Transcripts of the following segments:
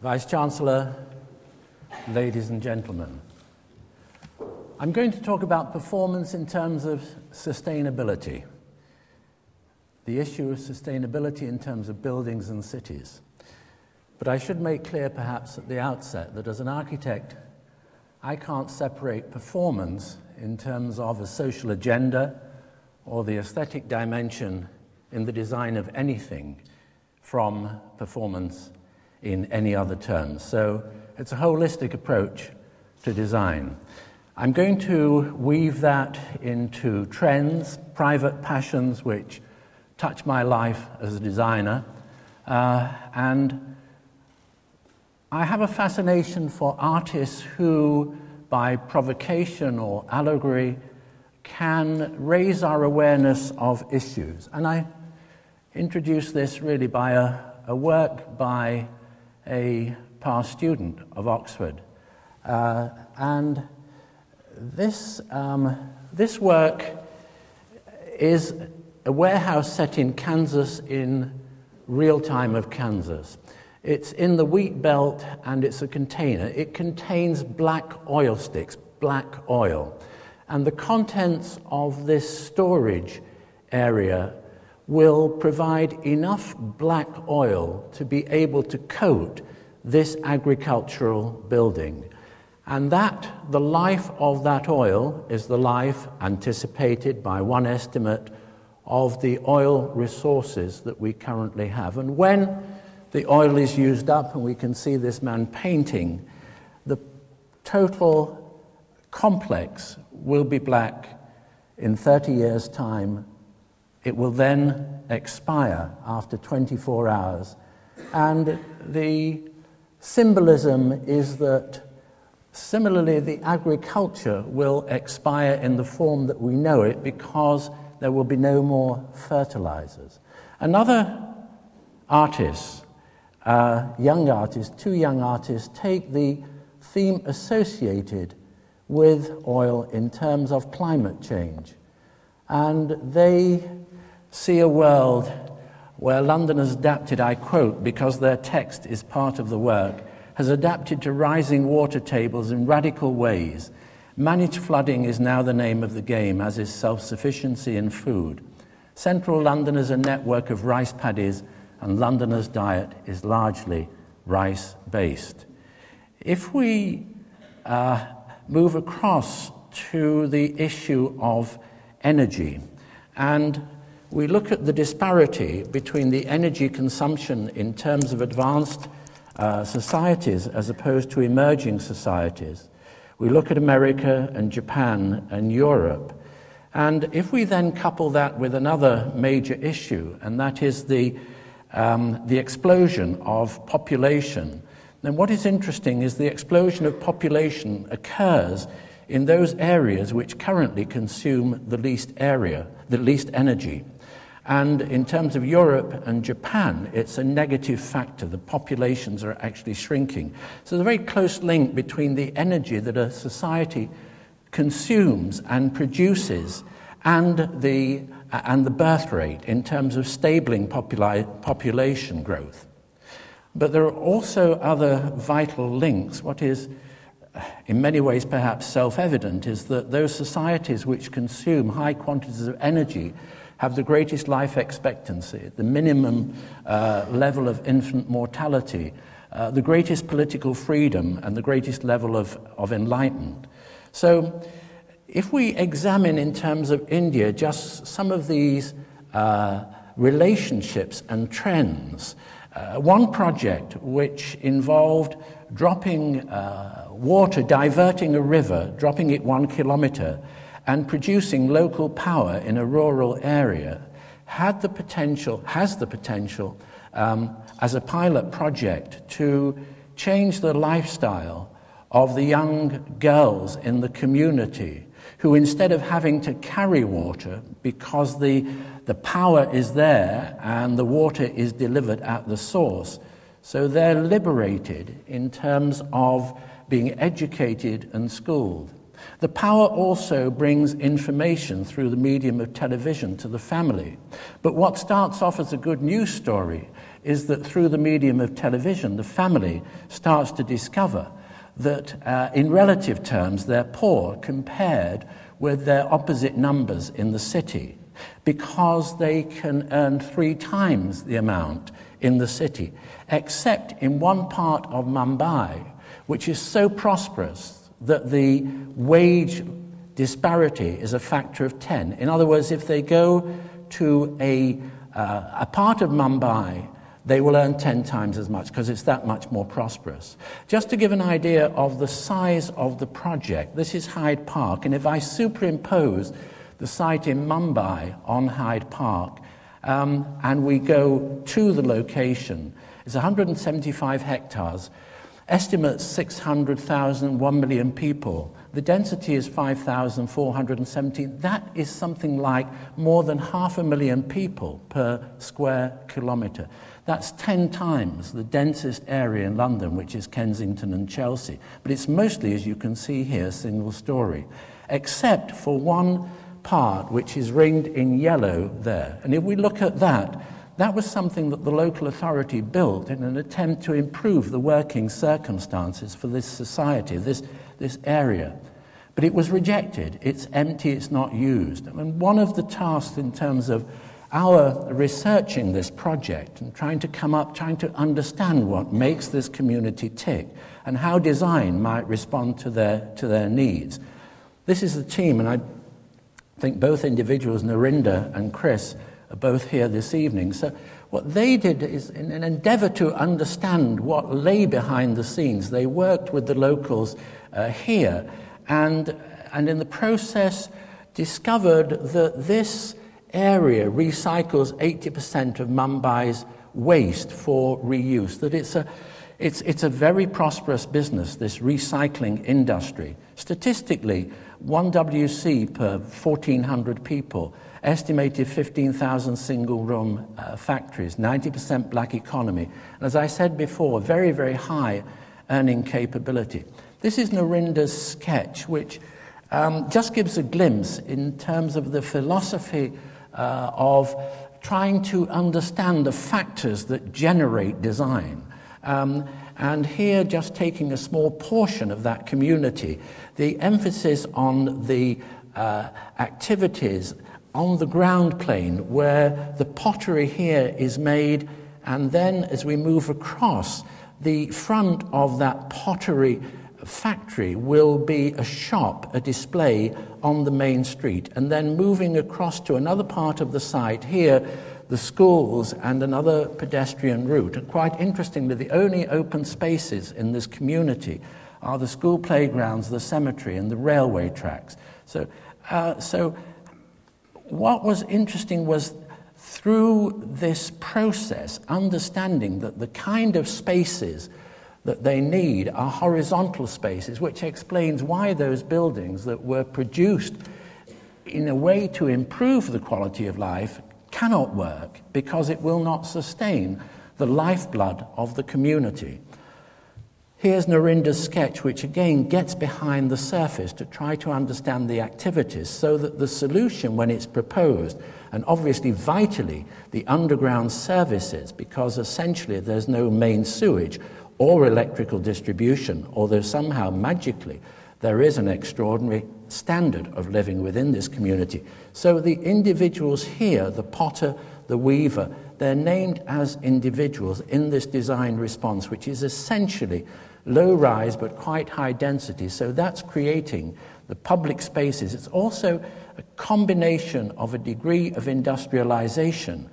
Vice Chancellor, ladies and gentlemen, I'm going to talk about performance in terms of sustainability, the issue of sustainability in terms of buildings and cities. But I should make clear, perhaps, at the outset that as an architect, I can't separate performance in terms of a social agenda or the aesthetic dimension in the design of anything from performance in any other terms. So it's a holistic approach to design. I'm going to weave that into trends, private passions which touch my life as a designer, uh, and I have a fascination for artists who, by provocation or allegory, can raise our awareness of issues. And I introduce this really by a, a work by a past student of Oxford. Uh, and this, um, this work is a warehouse set in Kansas in real time of Kansas. It's in the wheat belt and it's a container. It contains black oil sticks, black oil. And the contents of this storage area will provide enough black oil to be able to coat this agricultural building. And that, the life of that oil, is the life anticipated by one estimate of the oil resources that we currently have. And when the oil is used up, and we can see this man painting, the total complex will be black in 30 years' time it will then expire after 24 hours. And the symbolism is that similarly, the agriculture will expire in the form that we know it because there will be no more fertilizers. Another artist, uh, young artist, two young artists, take the theme associated with oil in terms of climate change. And they see a world where London has adapted, I quote, because their text is part of the work, has adapted to rising water tables in radical ways. Managed flooding is now the name of the game, as is self sufficiency in food. Central London is a network of rice paddies, and Londoners' diet is largely rice based. If we uh, move across to the issue of energy, and we look at the disparity between the energy consumption in terms of advanced uh, societies as opposed to emerging societies. We look at America and Japan and Europe. And if we then couple that with another major issue, and that is the, um, the explosion of population, then what is interesting is the explosion of population occurs in those areas which currently consume the least area, the least energy. And in terms of Europe and Japan, it's a negative factor. The populations are actually shrinking. So there's a very close link between the energy that a society consumes and produces and the, uh, and the birth rate in terms of stabling populi- population growth. But there are also other vital links. What is, uh, in many ways, perhaps self evident is that those societies which consume high quantities of energy have the greatest life expectancy, the minimum uh, level of infant mortality, uh, the greatest political freedom, and the greatest level of, of enlightenment. So, if we examine in terms of India just some of these uh, relationships and trends, uh, one project which involved dropping uh, water, diverting a river, dropping it one kilometer, and producing local power in a rural area had the potential, has the potential um, as a pilot project to change the lifestyle of the young girls in the community who, instead of having to carry water because the, the power is there and the water is delivered at the source, so they're liberated in terms of being educated and schooled. The power also brings information through the medium of television to the family. But what starts off as a good news story is that through the medium of television, the family starts to discover that uh, in relative terms they're poor compared with their opposite numbers in the city because they can earn three times the amount in the city, except in one part of Mumbai, which is so prosperous that the wage disparity is a factor of 10. In other words, if they go to a, uh, a part of Mumbai, they will earn 10 times as much because it's that much more prosperous. Just to give an idea of the size of the project, this is Hyde Park, and if I superimpose the site in Mumbai on Hyde Park, um, and we go to the location, it's 175 hectares. Estimates 600,000, 1 million people. The density is 5,417. That is something like more than half a million people per square kilometre. That's 10 times the densest area in London, which is Kensington and Chelsea. But it's mostly, as you can see here, single story, except for one part which is ringed in yellow there. And if we look at that, that was something that the local authority built in an attempt to improve the working circumstances for this society, this, this area. But it was rejected. It's empty, it's not used. And one of the tasks in terms of our researching this project and trying to come up, trying to understand what makes this community tick and how design might respond to their, to their needs. This is the team, and I think both individuals, Narinder and Chris, are both here this evening. So, what they did is, in an endeavor to understand what lay behind the scenes, they worked with the locals uh, here and, and, in the process, discovered that this area recycles 80% of Mumbai's waste for reuse, that it's a, it's, it's a very prosperous business, this recycling industry. Statistically, 1 WC per 1,400 people estimated 15,000 single room uh, factories, 90% black economy. And as I said before, very, very high earning capability. This is Narinder's sketch, which um, just gives a glimpse in terms of the philosophy uh, of trying to understand the factors that generate design. Um, and here, just taking a small portion of that community, the emphasis on the uh, activities on the ground plane where the pottery here is made, and then as we move across, the front of that pottery factory will be a shop, a display on the main street. And then moving across to another part of the site, here, the schools and another pedestrian route. And quite interestingly, the only open spaces in this community are the school playgrounds, the cemetery, and the railway tracks. So, uh, so what was interesting was through this process, understanding that the kind of spaces that they need are horizontal spaces, which explains why those buildings that were produced in a way to improve the quality of life cannot work because it will not sustain the lifeblood of the community. Here's Narinder's sketch, which again gets behind the surface to try to understand the activities so that the solution, when it's proposed, and obviously vitally the underground services, because essentially there's no main sewage or electrical distribution, although somehow magically there is an extraordinary standard of living within this community. So the individuals here, the potter, the weaver, they're named as individuals in this design response, which is essentially low rise but quite high density. So that's creating the public spaces. It's also a combination of a degree of industrialization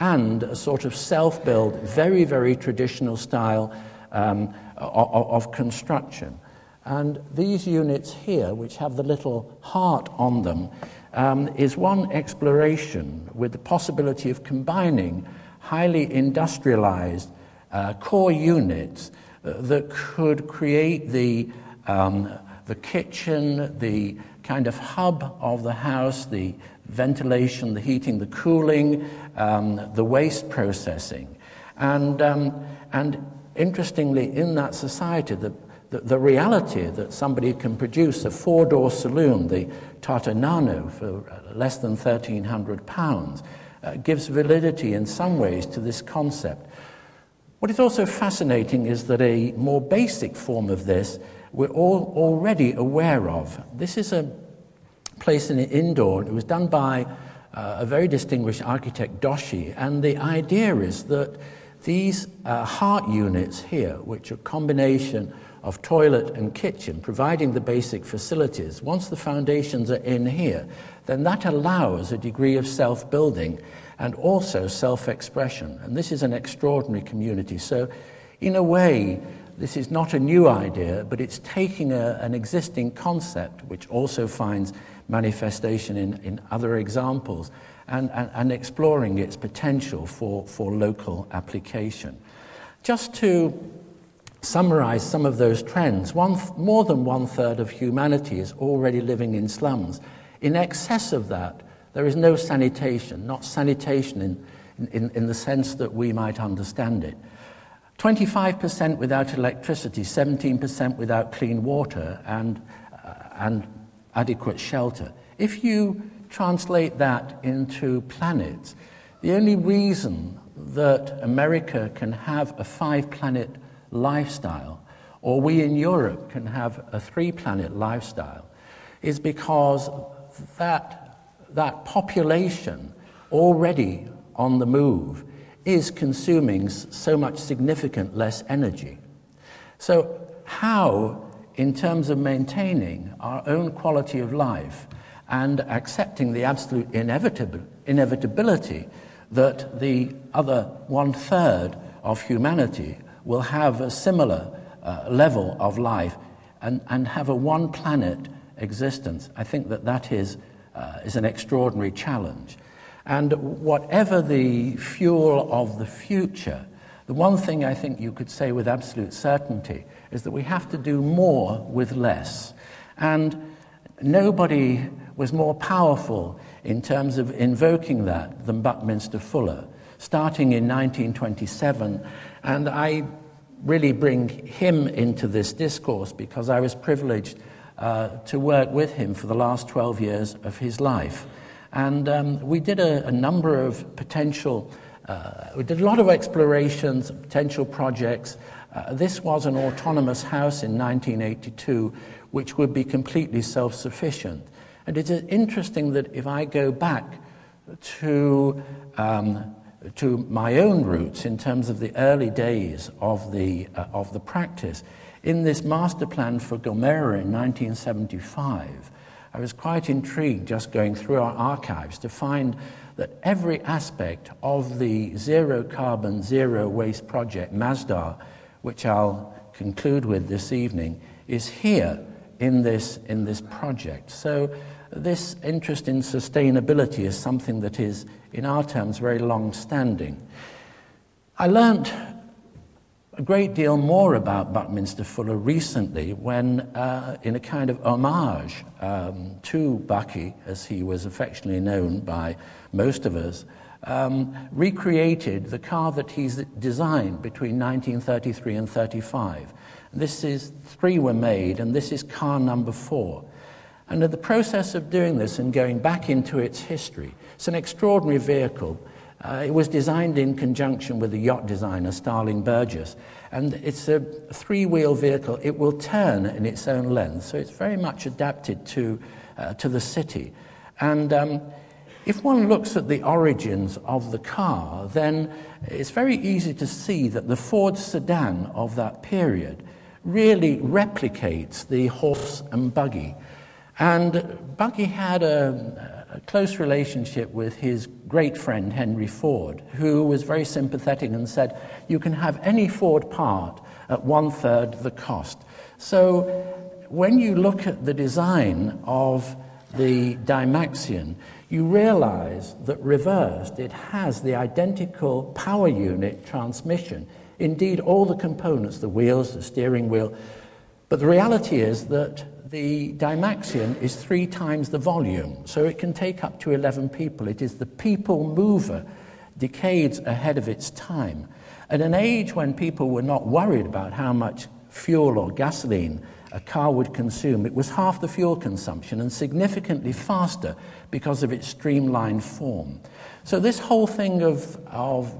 and a sort of self build, very, very traditional style um, of, of construction. And these units here, which have the little heart on them, um, is one exploration with the possibility of combining highly industrialized uh, core units that could create the, um, the kitchen, the kind of hub of the house, the ventilation, the heating, the cooling, um, the waste processing. And, um, and interestingly, in that society, the the, the reality that somebody can produce a four door saloon, the Tata Nano, for less than £1,300 uh, gives validity in some ways to this concept. What is also fascinating is that a more basic form of this we're all already aware of. This is a place in Indore. It was done by uh, a very distinguished architect, Doshi, and the idea is that these uh, heart units here, which are a combination of toilet and kitchen, providing the basic facilities, once the foundations are in here, then that allows a degree of self building and also self expression. And this is an extraordinary community. So, in a way, this is not a new idea, but it's taking a, an existing concept, which also finds manifestation in, in other examples, and, and, and exploring its potential for, for local application. Just to summarize some of those trends, one, more than one third of humanity is already living in slums. In excess of that, there is no sanitation, not sanitation in, in, in the sense that we might understand it. 25% without electricity, 17% without clean water and, uh, and adequate shelter. If you translate that into planets, the only reason that America can have a five planet lifestyle, or we in Europe can have a three planet lifestyle, is because that that population already on the move is consuming so much significant less energy. So, how, in terms of maintaining our own quality of life and accepting the absolute inevitability that the other one third of humanity will have a similar uh, level of life and, and have a one planet existence, I think that that is uh, is an extraordinary challenge. And whatever the fuel of the future, the one thing I think you could say with absolute certainty is that we have to do more with less. And nobody was more powerful in terms of invoking that than Buckminster Fuller, starting in 1927. And I really bring him into this discourse because I was privileged uh, to work with him for the last 12 years of his life. And um, we did a, a, number of potential, uh, we did a lot of explorations, potential projects. Uh, this was an autonomous house in 1982, which would be completely self sufficient. And it is interesting that if I go back to, um, to my own roots in terms of the early days of the, uh, of the practice, in this master plan for Gomera in 1975, I was quite intrigued just going through our archives to find that every aspect of the zero carbon, zero waste project, Masdar, which I'll conclude with this evening, is here in this, in this project. So, this interest in sustainability is something that is, in our terms, very long standing. I learnt a great deal more about Buckminster Fuller recently when, uh, in a kind of homage um, to Bucky, as he was affectionately known by most of us, um, recreated the car that he's designed between 1933 and 35. This is, three were made, and this is car number four. And in the process of doing this and going back into its history, it's an extraordinary vehicle uh, it was designed in conjunction with the yacht designer Starling Burgess, and it's a three wheel vehicle. It will turn in its own length, so it's very much adapted to, uh, to the city. And um, if one looks at the origins of the car, then it's very easy to see that the Ford sedan of that period really replicates the horse and buggy. And Bucky had a, a close relationship with his great friend Henry Ford, who was very sympathetic and said, You can have any Ford part at one third the cost. So when you look at the design of the Dymaxion, you realize that reversed, it has the identical power unit transmission. Indeed, all the components, the wheels, the steering wheel. But the reality is that the Dymaxion is three times the volume, so it can take up to 11 people. It is the people mover, decades ahead of its time. At an age when people were not worried about how much fuel or gasoline a car would consume, it was half the fuel consumption and significantly faster because of its streamlined form. So, this whole thing of, of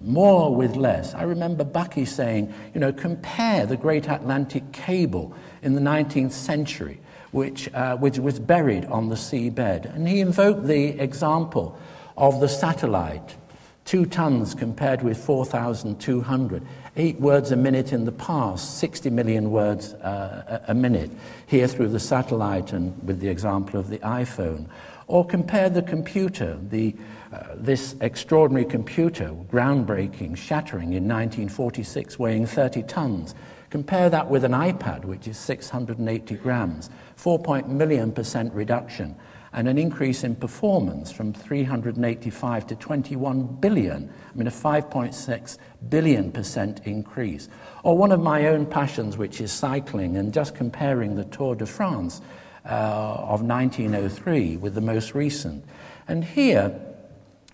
more with less, I remember Bucky saying, you know, compare the Great Atlantic Cable in the 19th century, which, uh, which was buried on the seabed. And he invoked the example of the satellite, two tons compared with 4,200 eight words a minute in the past, 60 million words uh, a minute, here through the satellite and with the example of the iPhone. Or compare the computer, the, uh, this extraordinary computer, groundbreaking, shattering in 1946, weighing 30 tons. Compare that with an iPad, which is 680 grams, 4 million percent reduction and an increase in performance from 385 to 21 billion. I mean, a 5.6 billion percent increase. Or one of my own passions, which is cycling, and just comparing the Tour de France uh, of 1903 with the most recent. And here,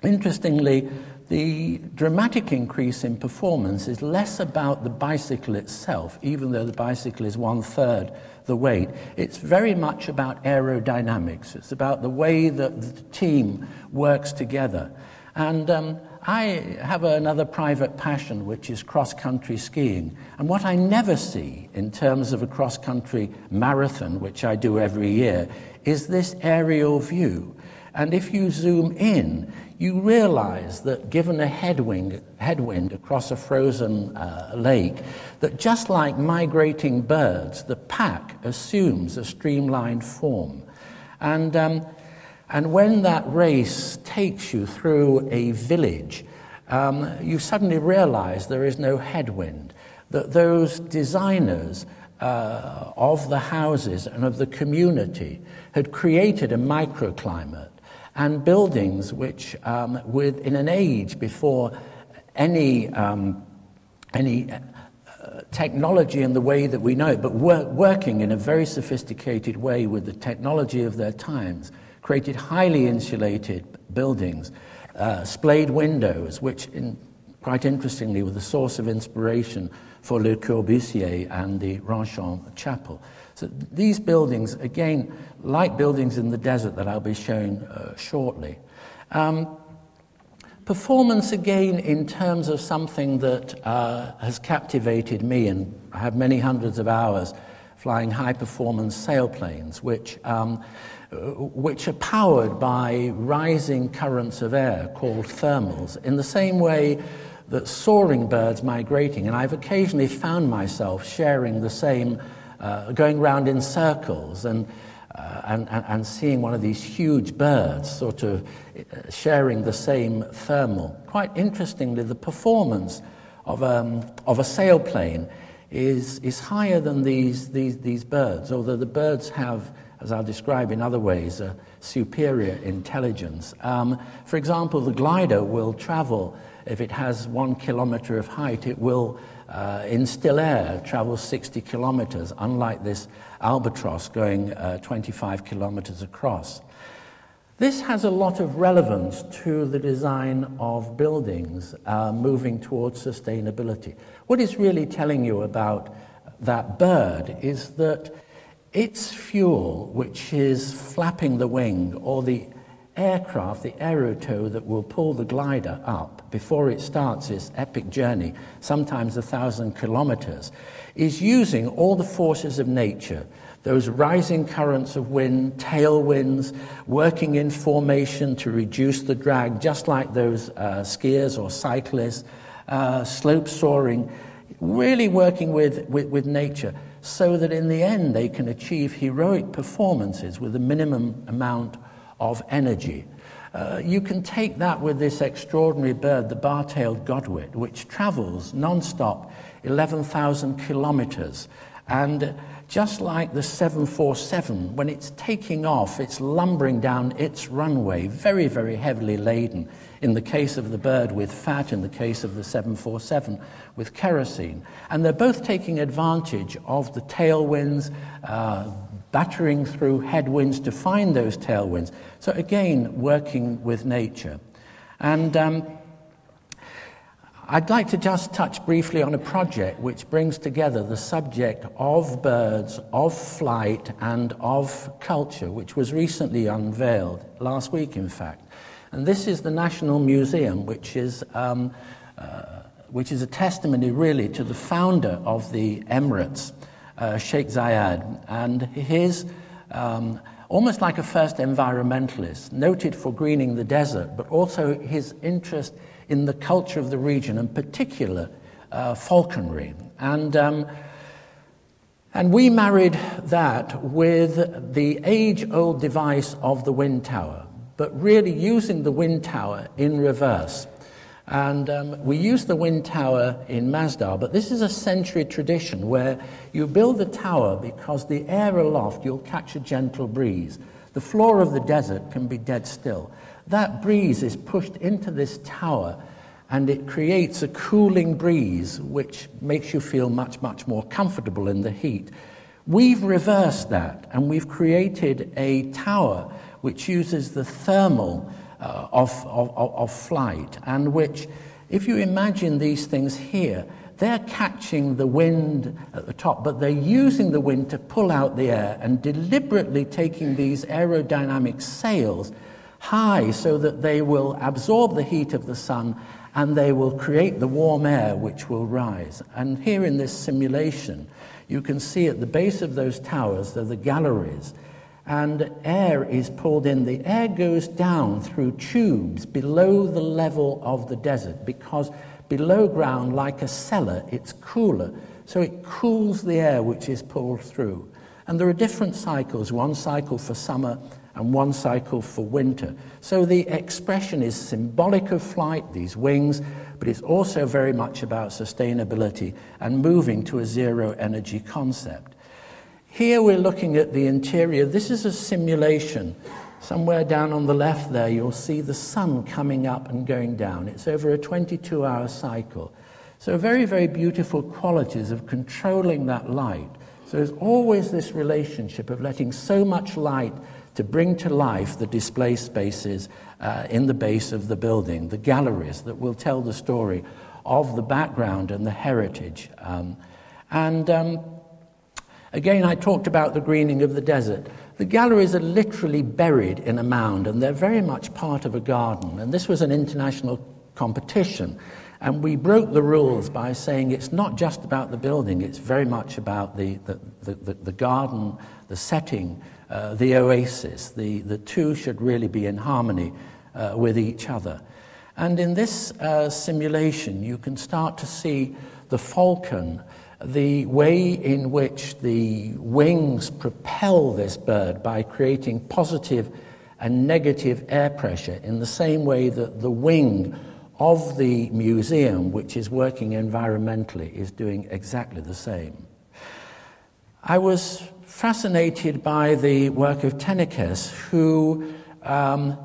interestingly, the dramatic increase in performance is less about the bicycle itself, even though the bicycle is one third the weight. It's very much about aerodynamics. It's about the way that the team works together. And um, I have another private passion, which is cross country skiing. And what I never see in terms of a cross country marathon, which I do every year, is this aerial view. And if you zoom in, you realize that given a headwind, headwind across a frozen uh, lake, that just like migrating birds, the pack assumes a streamlined form. And, um, and when that race takes you through a village, um, you suddenly realize there is no headwind, that those designers uh, of the houses and of the community had created a microclimate and buildings which, um, with, in an age before any, um, any uh, technology in the way that we know it, but wor- working in a very sophisticated way with the technology of their times, created highly insulated buildings, uh, splayed windows, which, in, quite interestingly, were the source of inspiration for Le Corbusier and the Ronchamp Chapel. So these buildings, again, like buildings in the desert that I'll be showing uh, shortly. Um, performance, again, in terms of something that uh, has captivated me, and I have many hundreds of hours flying high performance sailplanes, which, um, which are powered by rising currents of air called thermals, in the same way that soaring birds migrating, and I've occasionally found myself sharing the same uh, going round in circles and, uh, and, and, seeing one of these huge birds sort of uh, sharing the same thermal. Quite interestingly, the performance of, um, of a sailplane is, is higher than these, these, these birds, although the birds have, as I'll describe in other ways, a superior intelligence. Um, for example, the glider will travel, if it has one kilometer of height, it will uh, in still air travels 60 kilometers, unlike this albatross going uh, 25 kilometers across. This has a lot of relevance to the design of buildings uh, moving towards sustainability. What it's really telling you about that bird is that its fuel, which is flapping the wing, or the aircraft, the aerotow that will pull the glider up before it starts its epic journey, sometimes a thousand kilometers, is using all the forces of nature, those rising currents of wind, tailwinds, working in formation to reduce the drag, just like those uh, skiers or cyclists, uh, slope soaring, really working with, with, with nature so that in the end they can achieve heroic performances with a minimum amount of energy. Uh, you can take that with this extraordinary bird, the bar tailed godwit, which travels non stop 11,000 kilometers. And just like the 747, when it's taking off, it's lumbering down its runway, very, very heavily laden. In the case of the bird, with fat, in the case of the 747, with kerosene. And they're both taking advantage of the tailwinds, uh, battering through headwinds to find those tailwinds. So, again, working with nature. And um, I'd like to just touch briefly on a project which brings together the subject of birds, of flight, and of culture, which was recently unveiled, last week in fact. And this is the National Museum, which is, um, uh, which is a testimony really to the founder of the Emirates, uh, Sheikh Zayed, and his. Um, almost like a first environmentalist, noted for greening the desert, but also his interest in the culture of the region, in particular uh, falconry. And, um, and we married that with the age old device of the wind tower, but really using the wind tower in reverse. And um, we use the wind tower in Masdar, but this is a century tradition where you build the tower because the air aloft, you'll catch a gentle breeze. The floor of the desert can be dead still. That breeze is pushed into this tower and it creates a cooling breeze which makes you feel much, much more comfortable in the heat. We've reversed that and we've created a tower which uses the thermal uh, of, of, of flight, and which, if you imagine these things here, they're catching the wind at the top, but they're using the wind to pull out the air and deliberately taking these aerodynamic sails high so that they will absorb the heat of the sun and they will create the warm air which will rise. And here in this simulation, you can see at the base of those towers, there are the galleries and air is pulled in. The air goes down through tubes below the level of the desert because below ground, like a cellar, it's cooler. So it cools the air which is pulled through. And there are different cycles one cycle for summer and one cycle for winter. So the expression is symbolic of flight, these wings, but it's also very much about sustainability and moving to a zero energy concept. Here we're looking at the interior. This is a simulation. Somewhere down on the left there, you'll see the sun coming up and going down. It's over a 22 hour cycle. So, very, very beautiful qualities of controlling that light. So, there's always this relationship of letting so much light to bring to life the display spaces uh, in the base of the building, the galleries that will tell the story of the background and the heritage. Um, and um, Again, I talked about the greening of the desert. The galleries are literally buried in a mound, and they're very much part of a garden. And this was an international competition. And we broke the rules by saying it's not just about the building, it's very much about the, the, the, the garden, the setting, uh, the oasis. The, the two should really be in harmony uh, with each other. And in this uh, simulation, you can start to see the falcon the way in which the wings propel this bird by creating positive and negative air pressure, in the same way that the wing of the museum, which is working environmentally, is doing exactly the same. I was fascinated by the work of Tennekes, who, um,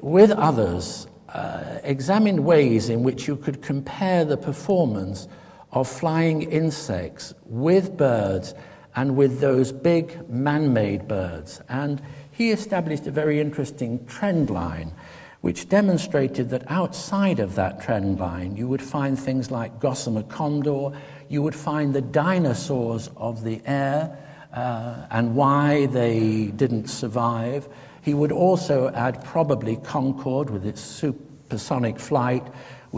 with others, uh, examined ways in which you could compare the performance of flying insects with birds and with those big man made birds. And he established a very interesting trend line which demonstrated that outside of that trend line, you would find things like gossamer condor, you would find the dinosaurs of the air uh, and why they didn't survive. He would also add probably Concorde with its supersonic flight,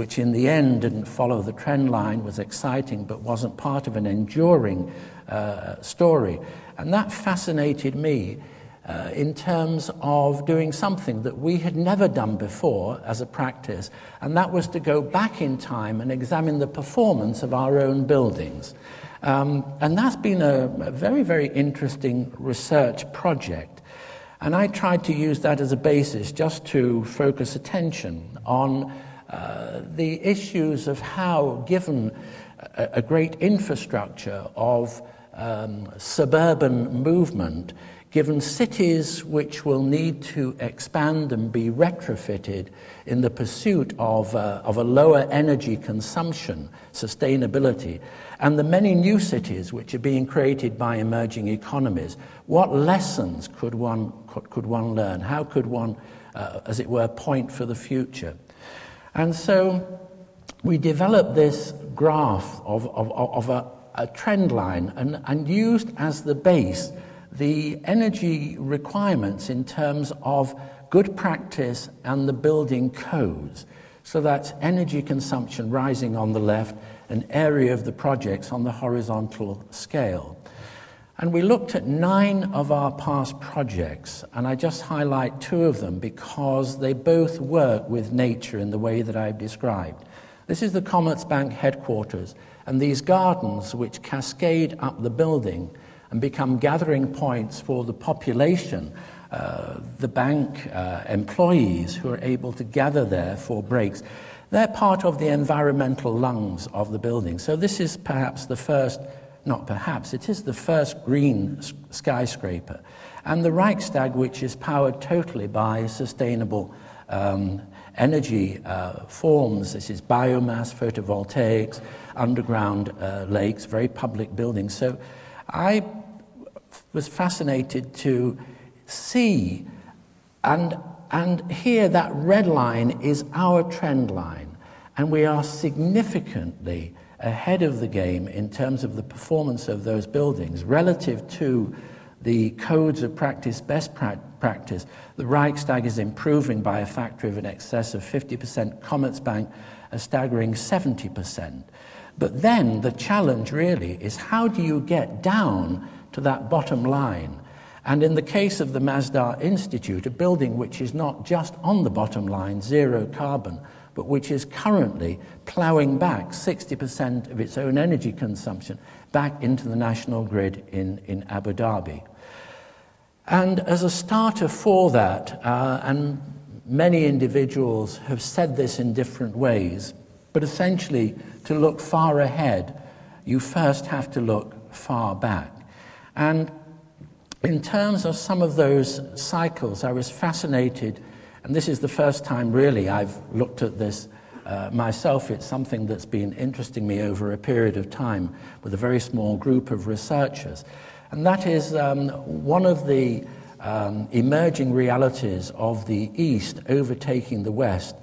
which in the end didn't follow the trend line, was exciting, but wasn't part of an enduring uh, story. And that fascinated me uh, in terms of doing something that we had never done before as a practice, and that was to go back in time and examine the performance of our own buildings. Um, and that's been a, a very, very interesting research project. And I tried to use that as a basis just to focus attention on the issues of how, given a, a great infrastructure of um, suburban movement, given cities which will need to expand and be retrofitted in the pursuit of, uh, of a lower energy consumption, sustainability, and the many new cities which are being created by emerging economies, what lessons could one, could, could one learn? How could one, uh, as it were, point for the future? And so we developed this graph of, of, of a, a trend line and, and used as the base the energy requirements in terms of good practice and the building codes. So that's energy consumption rising on the left and area of the projects on the horizontal scale. And we looked at nine of our past projects, and I just highlight two of them because they both work with nature in the way that I've described. This is the Commerzbank headquarters, and these gardens which cascade up the building and become gathering points for the population, uh, the bank uh, employees who are able to gather there for breaks. They're part of the environmental lungs of the building. So, this is perhaps the first not perhaps, it is the first green skyscraper. And the Reichstag, which is powered totally by sustainable um, energy uh, forms, this is biomass, photovoltaics, underground uh, lakes, very public buildings. So I was fascinated to see and, and here that red line is our trend line. And we are significantly ahead of the game in terms of the performance of those buildings relative to the codes of practice, best pra- practice. The Reichstag is improving by a factor of in excess of 50%, Commerzbank a staggering 70%. But then the challenge really is how do you get down to that bottom line? And in the case of the Masdar Institute, a building which is not just on the bottom line, zero carbon, but which is currently ploughing back 60% of its own energy consumption back into the national grid in, in Abu Dhabi. And as a starter for that, uh, and many individuals have said this in different ways, but essentially to look far ahead, you first have to look far back. And in terms of some of those cycles, I was fascinated and this is the first time, really, I've looked at this uh, myself. It's something that's been interesting me over a period of time with a very small group of researchers. And that is um, one of the um, emerging realities of the East overtaking the West,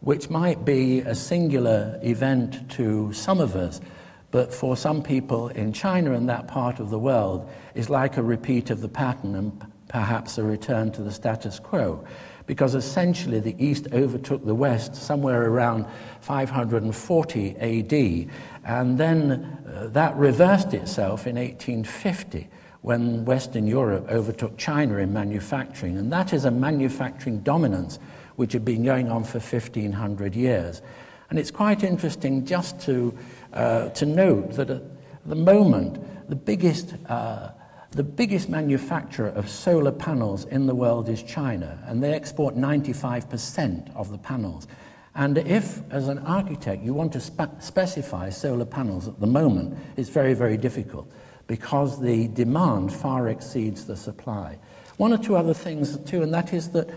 which might be a singular event to some of us, but for some people in China and that part of the world is like a repeat of the pattern and perhaps a return to the status quo because essentially the East overtook the West somewhere around 540 AD, and then uh, that reversed itself in 1850 when Western Europe overtook China in manufacturing, and that is a manufacturing dominance which had been going on for 1500 years. And it's quite interesting just to, uh, to note that at the moment, the biggest uh, the biggest manufacturer of solar panels in the world is China, and they export 95% of the panels. And if, as an architect, you want to spe- specify solar panels at the moment, it's very, very difficult because the demand far exceeds the supply. One or two other things, too, and that is that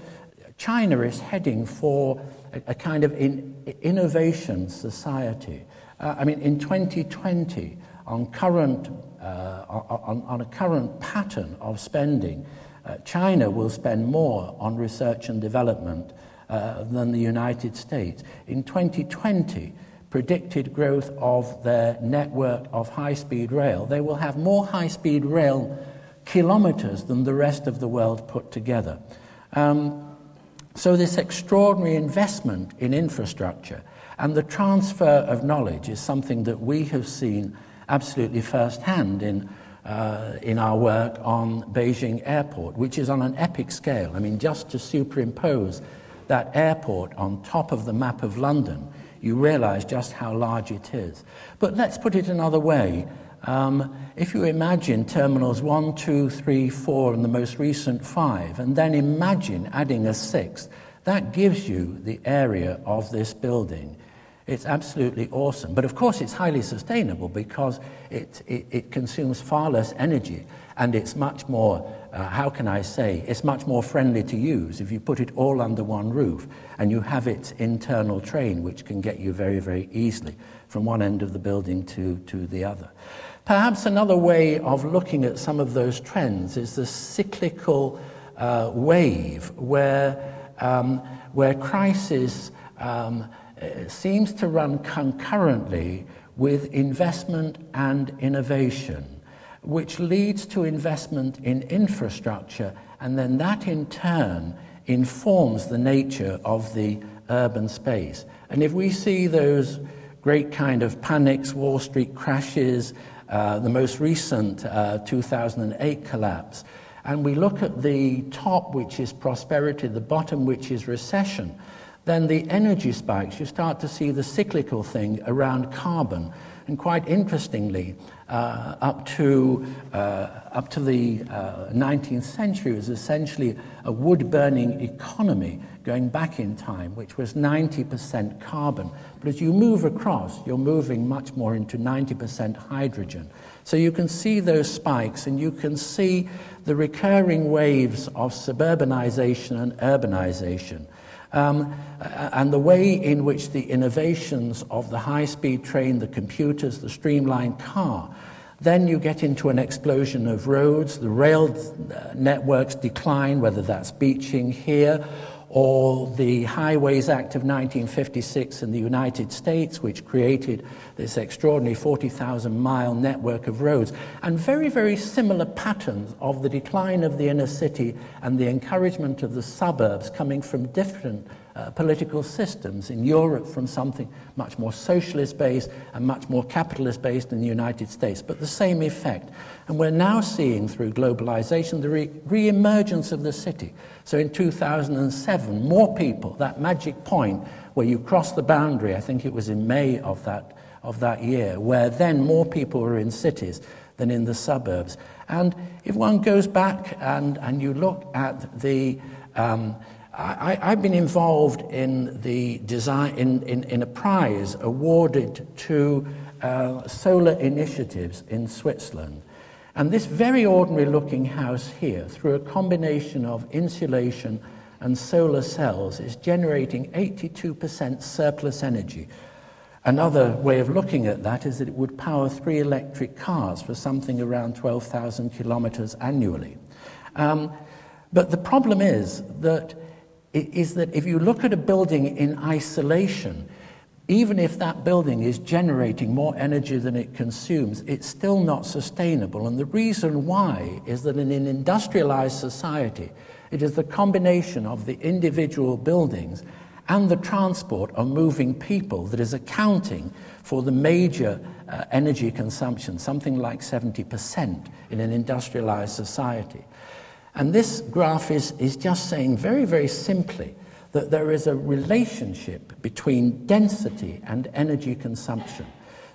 China is heading for a, a kind of in, innovation society. Uh, I mean, in 2020, on current uh, on, on, a current pattern of spending, uh, China will spend more on research and development uh, than the United States. In 2020, predicted growth of their network of high speed rail, they will have more high speed rail kilometers than the rest of the world put together. Um, so, this extraordinary investment in infrastructure and the transfer of knowledge is something that we have seen absolutely firsthand in, uh, in our work on Beijing Airport, which is on an epic scale. I mean, just to superimpose that airport on top of the map of London, you realize just how large it is. But let's put it another way. Um, if you imagine terminals 1, 2, 3, 4, and the most recent 5, and then imagine adding a sixth, that gives you the area of this building. It's absolutely awesome. But of course, it's highly sustainable because it, it, it consumes far less energy and it's much more, uh, how can I say, it's much more friendly to use if you put it all under one roof and you have its internal train, which can get you very, very easily from one end of the building to, to the other. Perhaps another way of looking at some of those trends is the cyclical uh, wave where, um, where crisis um, seems to run concurrently with investment and innovation, which leads to investment in infrastructure, and then that in turn informs the nature of the urban space. And if we see those great kind of panics, Wall Street crashes, uh, the most recent uh, 2008 collapse, and we look at the top, which is prosperity, the bottom, which is recession, then the energy spikes, you start to see the cyclical thing around carbon. And quite interestingly, uh, up, to, uh, up to the uh, 19th century, was essentially a wood burning economy going back in time, which was 90% carbon. But as you move across, you're moving much more into 90% hydrogen. So you can see those spikes and you can see the recurring waves of suburbanization and urbanization. Um, and the way in which the innovations of the high speed train, the computers, the streamlined car, then you get into an explosion of roads, the rail uh, networks decline, whether that's Beeching here or the Highways Act of 1956 in the United States, which created this extraordinary 40,000 mile network of roads, and very, very similar patterns of the decline of the inner city and the encouragement of the suburbs coming from different uh, political systems in Europe from something much more socialist based and much more capitalist based in the United States, but the same effect. And we're now seeing through globalization the re emergence of the city. So in 2007, more people, that magic point where you cross the boundary, I think it was in May of that, of that year, where then more people were in cities than in the suburbs. And if one goes back and, and you look at the um, I, have been involved in the design in, in, in a prize awarded to uh, solar initiatives in Switzerland. And this very ordinary looking house here, through a combination of insulation and solar cells, is generating 82% surplus energy. Another way of looking at that is that it would power three electric cars for something around 12,000 kilometers annually. Um, but the problem is that is that if you look at a building in isolation, even if that building is generating more energy than it consumes, it's still not sustainable. And the reason why is that in an industrialized society, it is the combination of the individual buildings and the transport of moving people that is accounting for the major uh, energy consumption, something like 70% in an industrialized society. And this graph is, is just saying very, very simply that there is a relationship between density and energy consumption.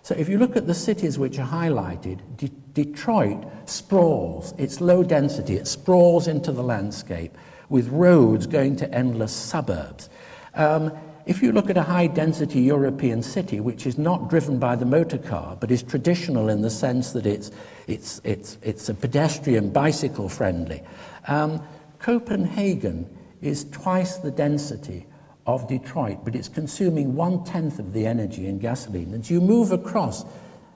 So if you look at the cities which are highlighted, De- Detroit sprawls, it's low density, it sprawls into the landscape with roads going to endless suburbs. Um, if you look at a high density European city, which is not driven by the motor car, but is traditional in the sense that it's, it's, it's, it's a pedestrian, bicycle friendly, um, Copenhagen is twice the density of Detroit, but it's consuming one tenth of the energy in gasoline. As you move across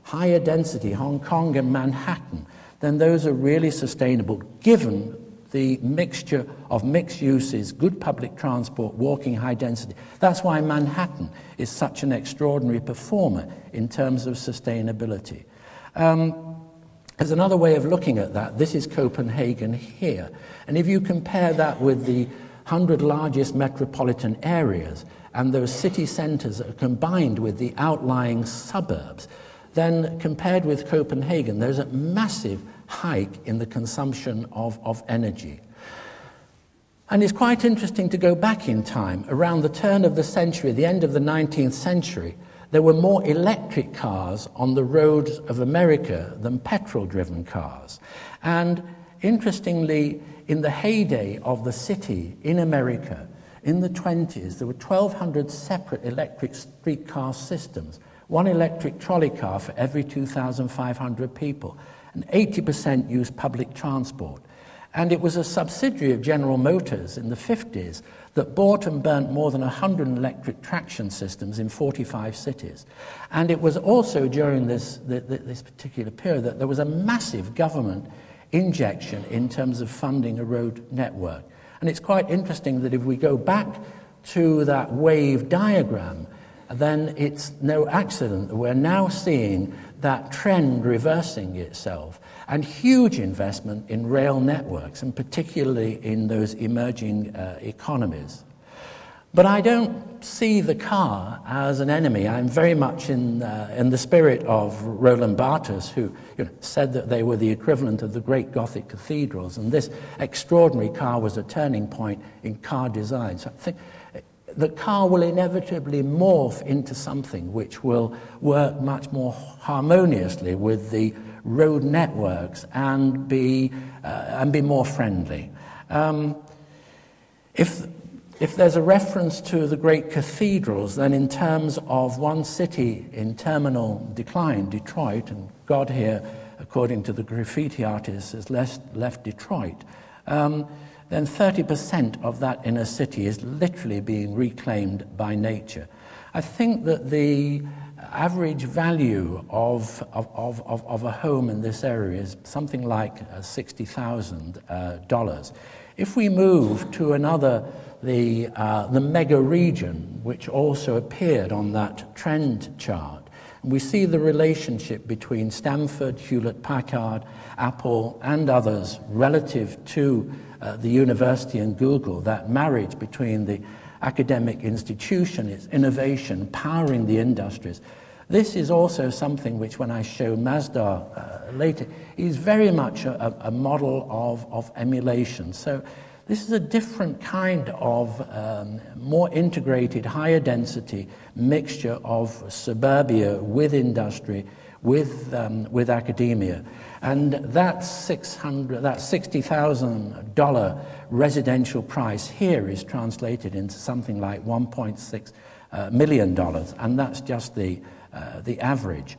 higher density, Hong Kong and Manhattan, then those are really sustainable given the mixture of mixed uses, good public transport, walking high density. That's why Manhattan is such an extraordinary performer in terms of sustainability. Um, there's another way of looking at that. This is Copenhagen here. And if you compare that with the 100 largest metropolitan areas and those city centres that are combined with the outlying suburbs, then compared with Copenhagen, there's a massive hike in the consumption of, of energy. And it's quite interesting to go back in time, around the turn of the century, the end of the 19th century, there were more electric cars on the roads of America than petrol driven cars. And interestingly, in the heyday of the city in America, in the 20s, there were 1,200 separate electric streetcar systems, one electric trolley car for every 2,500 people, and 80% used public transport. And it was a subsidiary of General Motors in the 50s that bought and burnt more than 100 electric traction systems in 45 cities. And it was also during this, this particular period that there was a massive government injection in terms of funding a road network. And it's quite interesting that if we go back to that wave diagram, then it's no accident that we're now seeing that trend reversing itself and huge investment in rail networks, and particularly in those emerging uh, economies. But I don't see the car as an enemy. I'm very much in, uh, in the spirit of Roland Barthes, who you know, said that they were the equivalent of the great Gothic cathedrals, and this extraordinary car was a turning point in car design. So I think the car will inevitably morph into something which will work much more harmoniously with the road networks and be, uh, and be more friendly. Um, if, if there's a reference to the great cathedrals, then in terms of one city in terminal decline, Detroit, and God here, according to the graffiti artist, has left, left Detroit, um, then 30% of that inner city is literally being reclaimed by nature. I think that the average value of, of, of, of, a home in this area is something like uh, $60,000. Uh, if we move to another, the, uh, the mega region, which also appeared on that trend chart, we see the relationship between Stanford, Hewlett Packard, Apple, and others relative to uh, the university and Google, that marriage between the academic institution, its innovation, powering the industries. This is also something which, when I show Masdar uh, later, is very much a, a, model of, of emulation. So, this is a different kind of um, more integrated, higher density mixture of suburbia with industry, with, um, with academia. And that, 600, that $60,000 residential price here is translated into something like $1.6 uh, million and that's just the, uh, the average.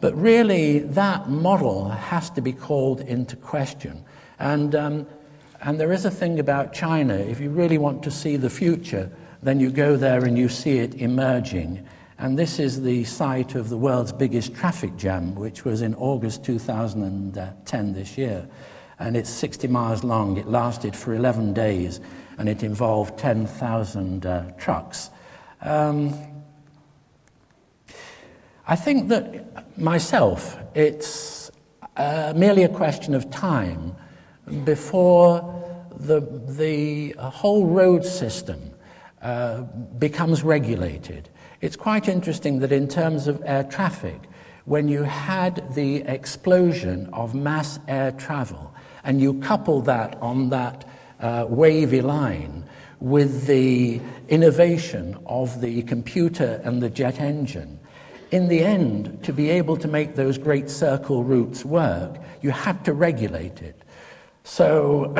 But really, that model has to be called into question. And, um, and there is a thing about China. If you really want to see the future, then you go there and you see it emerging. And this is the site of the world's biggest traffic jam, which was in August 2010 this year. And it's 60 miles long. It lasted for 11 days, and it involved 10,000 uh, trucks. Um, I think that myself, it's uh, merely a question of time before the, the whole road system uh, becomes regulated. It's quite interesting that in terms of air traffic, when you had the explosion of mass air travel and you couple that on that uh, wavy line with the innovation of the computer and the jet engine, in the end, to be able to make those great circle routes work, you had to regulate it. So,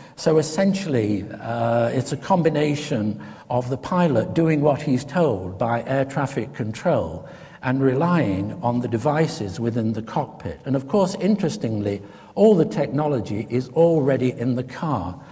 so essentially, uh, it's a combination of the pilot doing what he's told by air traffic control and relying on the devices within the cockpit. And of course, interestingly, all the technology is already in the car.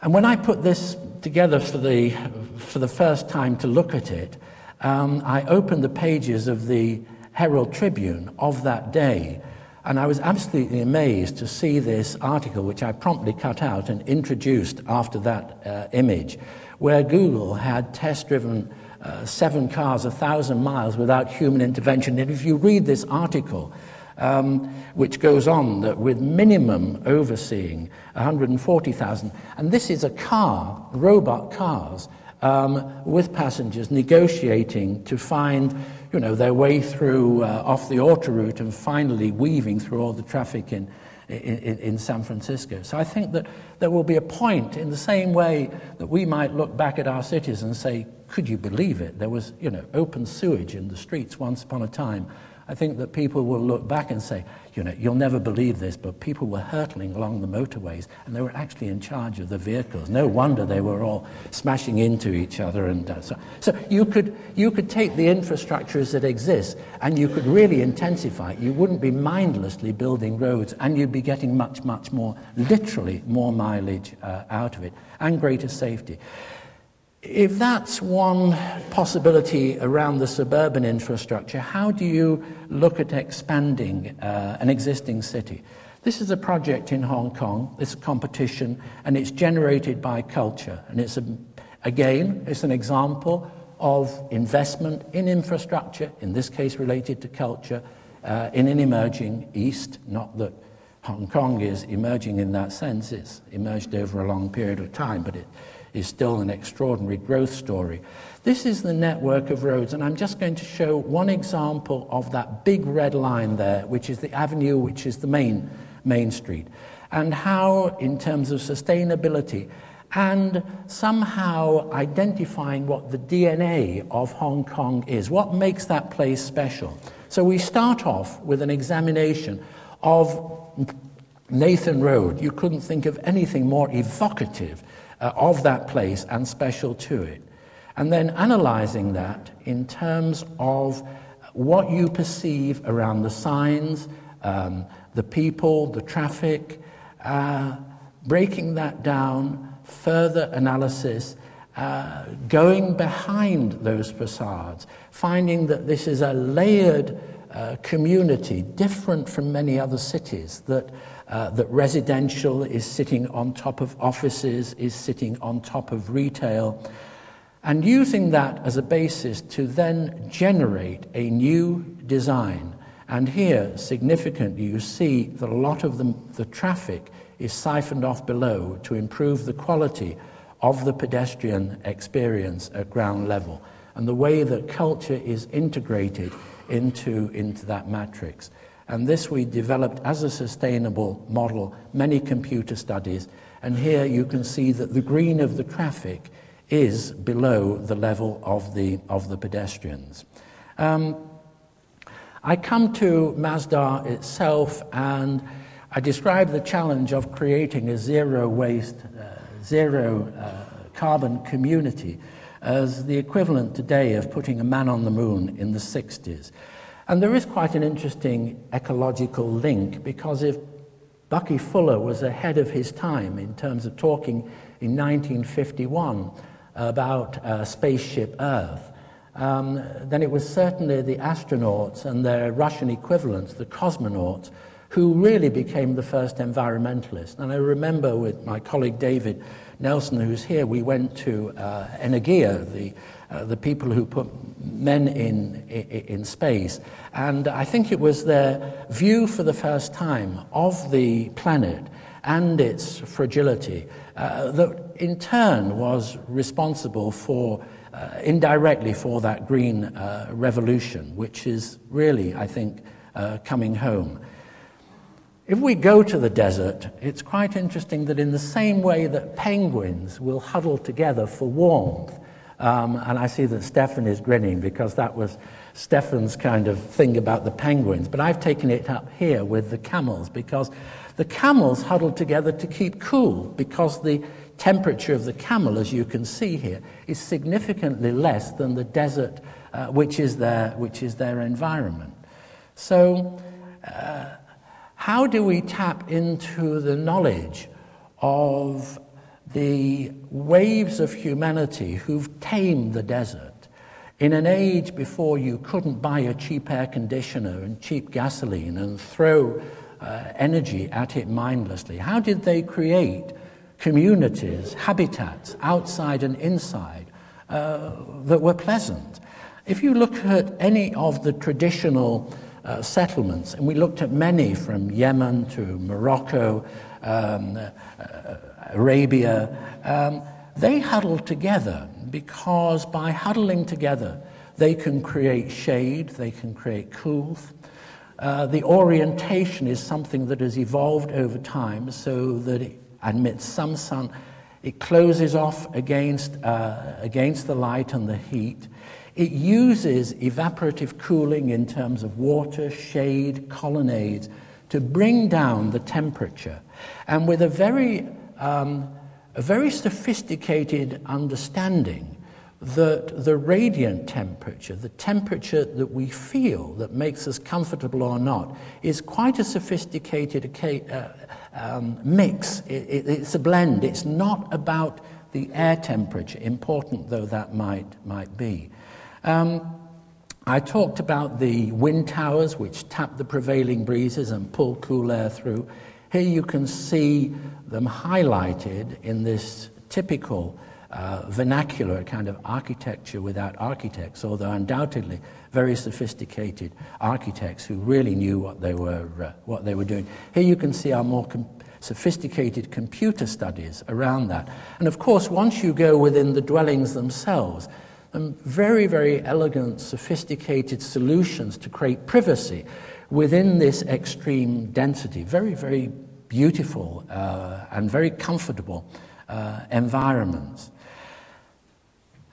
And when I put this together for the, for the first time to look at it, um, I opened the pages of the Herald Tribune of that day. And I was absolutely amazed to see this article, which I promptly cut out and introduced after that uh, image, where Google had test driven uh, seven cars a thousand miles without human intervention. And if you read this article, um, which goes on that with minimum overseeing 140,000, and this is a car, robot cars, um, with passengers negotiating to find you know, their way through uh, off the autoroute and finally weaving through all the traffic in, in, in, San Francisco. So I think that there will be a point in the same way that we might look back at our cities and say, could you believe it? There was, you know, open sewage in the streets once upon a time. I think that people will look back and say, you know, you'll never believe this, but people were hurtling along the motorways and they were actually in charge of the vehicles. No wonder they were all smashing into each other. And uh, so, so you, could, you could take the infrastructures that exist and you could really intensify it. You wouldn't be mindlessly building roads and you'd be getting much, much more, literally more mileage uh, out of it and greater safety. If that's one possibility around the suburban infrastructure, how do you look at expanding uh, an existing city? This is a project in Hong Kong, it's a competition, and it's generated by culture. And it's, a, again, it's an example of investment in infrastructure, in this case related to culture, uh, in an emerging East. Not that Hong Kong is emerging in that sense, it's emerged over a long period of time, but it is still an extraordinary growth story. This is the network of roads, and I'm just going to show one example of that big red line there, which is the avenue, which is the main, main street, and how, in terms of sustainability, and somehow identifying what the DNA of Hong Kong is, what makes that place special. So we start off with an examination of Nathan Road. You couldn't think of anything more evocative uh, of that place and special to it. And then analyzing that in terms of what you perceive around the signs, um, the people, the traffic, uh, breaking that down, further analysis, uh, going behind those facades, finding that this is a layered uh, community, different from many other cities, that uh, that residential is sitting on top of offices, is sitting on top of retail, and using that as a basis to then generate a new design. And here, significantly, you see that a lot of the, the traffic is siphoned off below to improve the quality of the pedestrian experience at ground level and the way that culture is integrated into, into that matrix. And this we developed as a sustainable model, many computer studies. And here you can see that the green of the traffic is below the level of the, of the pedestrians. Um, I come to Masdar itself and I describe the challenge of creating a zero waste, uh, zero uh, carbon community as the equivalent today of putting a man on the moon in the 60s. And there is quite an interesting ecological link because if Bucky Fuller was ahead of his time in terms of talking in 1951 about uh, spaceship Earth, um, then it was certainly the astronauts and their Russian equivalents, the cosmonauts, who really became the first environmentalists. And I remember with my colleague David Nelson, who's here, we went to uh, Energia, the uh, the people who put men in, in, space. And I think it was their view for the first time of the planet and its fragility uh, that in turn was responsible for, uh, indirectly, for that green uh, revolution, which is really, I think, uh, coming home. If we go to the desert, it's quite interesting that in the same way that penguins will huddle together for warmth, um, and I see that Stefan is grinning because that was Stefan's kind of thing about the penguins. But I've taken it up here with the camels because the camels huddle together to keep cool because the temperature of the camel, as you can see here, is significantly less than the desert, uh, which, is their, which is their environment. So, uh, how do we tap into the knowledge of the waves of humanity who've tamed the desert in an age before you couldn't buy a cheap air conditioner and cheap gasoline and throw uh, energy at it mindlessly. How did they create communities, habitats, outside and inside, uh, that were pleasant? If you look at any of the traditional uh, settlements, and we looked at many from Yemen to Morocco, um, uh, Arabia, um, they huddle together because by huddling together, they can create shade, they can create coolth. Uh, the orientation is something that has evolved over time so that it admits some sun. It closes off against, uh, against the light and the heat. It uses evaporative cooling in terms of water, shade, colonnades to bring down the temperature. And with a very um, a very sophisticated understanding that the radiant temperature, the temperature that we feel that makes us comfortable or not, is quite a sophisticated uh, um, mix. It, it, it's a blend. It's not about the air temperature, important though that might, might be. Um, I talked about the wind towers, which tap the prevailing breezes and pull cool air through. Here you can see them highlighted in this typical uh, vernacular, kind of architecture without architects, although undoubtedly very sophisticated architects who really knew what they were, uh, what they were doing. Here you can see our more com- sophisticated computer studies around that. And of course, once you go within the dwellings themselves, um, very, very elegant, sophisticated solutions to create privacy within this extreme density. Very, very beautiful uh, and very comfortable uh, environments.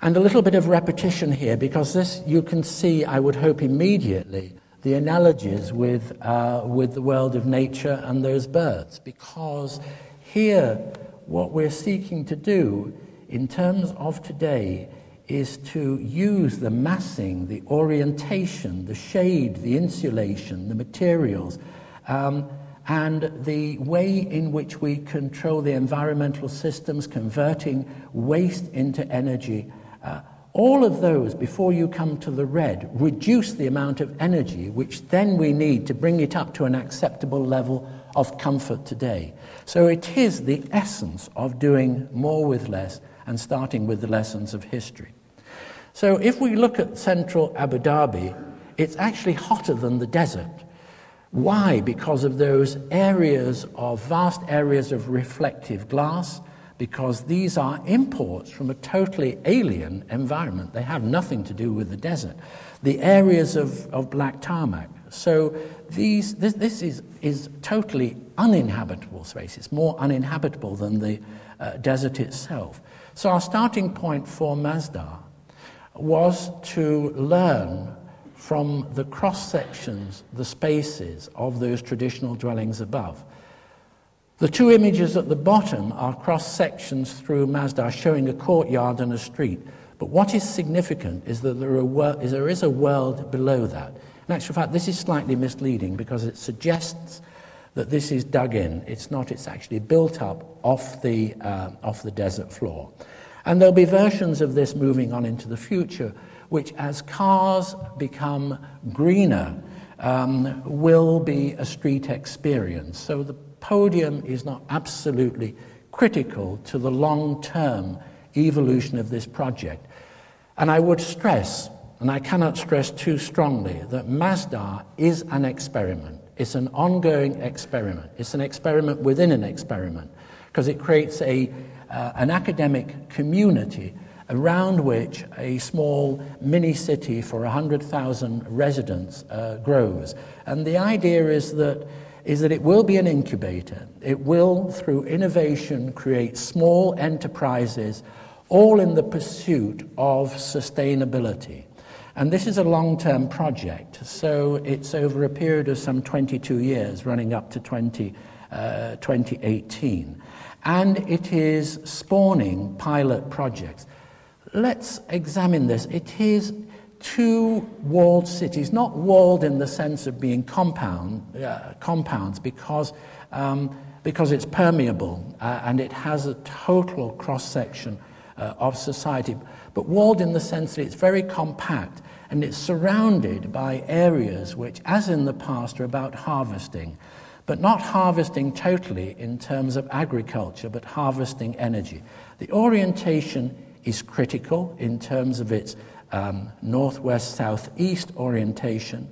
And a little bit of repetition here because this you can see, I would hope, immediately the analogies with, uh, with the world of nature and those birds. Because here, what we're seeking to do in terms of today is to use the massing, the orientation, the shade, the insulation, the materials, um, and the way in which we control the environmental systems, converting waste into energy. Uh, all of those, before you come to the red, reduce the amount of energy which then we need to bring it up to an acceptable level of comfort today. So it is the essence of doing more with less and starting with the lessons of history. So if we look at central Abu Dhabi, it's actually hotter than the desert. Why? Because of those areas of vast areas of reflective glass, because these are imports from a totally alien environment. They have nothing to do with the desert. The areas of, of black tarmac. So these, this, this is, is totally uninhabitable space. It's more uninhabitable than the uh, desert itself. So our starting point for Masdar was to learn from the cross sections, the spaces of those traditional dwellings above. The two images at the bottom are cross sections through Masdar showing a courtyard and a street. But what is significant is that there, are, is there is a world below that. In actual fact, this is slightly misleading because it suggests that this is dug in. It's not, it's actually built up off the, uh, off the desert floor. And there'll be versions of this moving on into the future, which, as cars become greener, um, will be a street experience. So the podium is not absolutely critical to the long term evolution of this project. And I would stress, and I cannot stress too strongly, that Masdar is an experiment. It's an ongoing experiment. It's an experiment within an experiment because it creates a uh, an academic community around which a small mini city for 100,000 residents uh, grows. And the idea is that, is that it will be an incubator. It will, through innovation, create small enterprises, all in the pursuit of sustainability. And this is a long term project, so it's over a period of some 22 years, running up to 20, uh, 2018 and it is spawning pilot projects. Let's examine this. It is two walled cities, not walled in the sense of being compound, uh, compounds, because, um, because it's permeable uh, and it has a total cross section uh, of society, but walled in the sense that it's very compact and it's surrounded by areas which, as in the past, are about harvesting but not harvesting totally in terms of agriculture, but harvesting energy. The orientation is critical in terms of its um, northwest southeast orientation.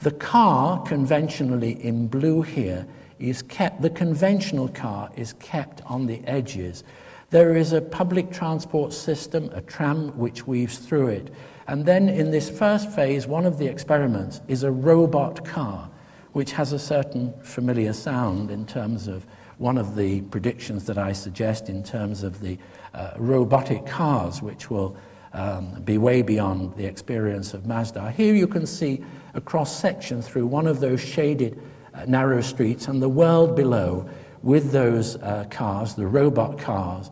The car, conventionally in blue here, is kept, the conventional car is kept on the edges. There is a public transport system, a tram, which weaves through it. And then in this first phase, one of the experiments is a robot car which has a certain familiar sound in terms of one of the predictions that I suggest in terms of the uh, robotic cars, which will um, be way beyond the experience of Masdar. Here you can see a cross section through one of those shaded uh, narrow streets and the world below with those uh, cars, the robot cars.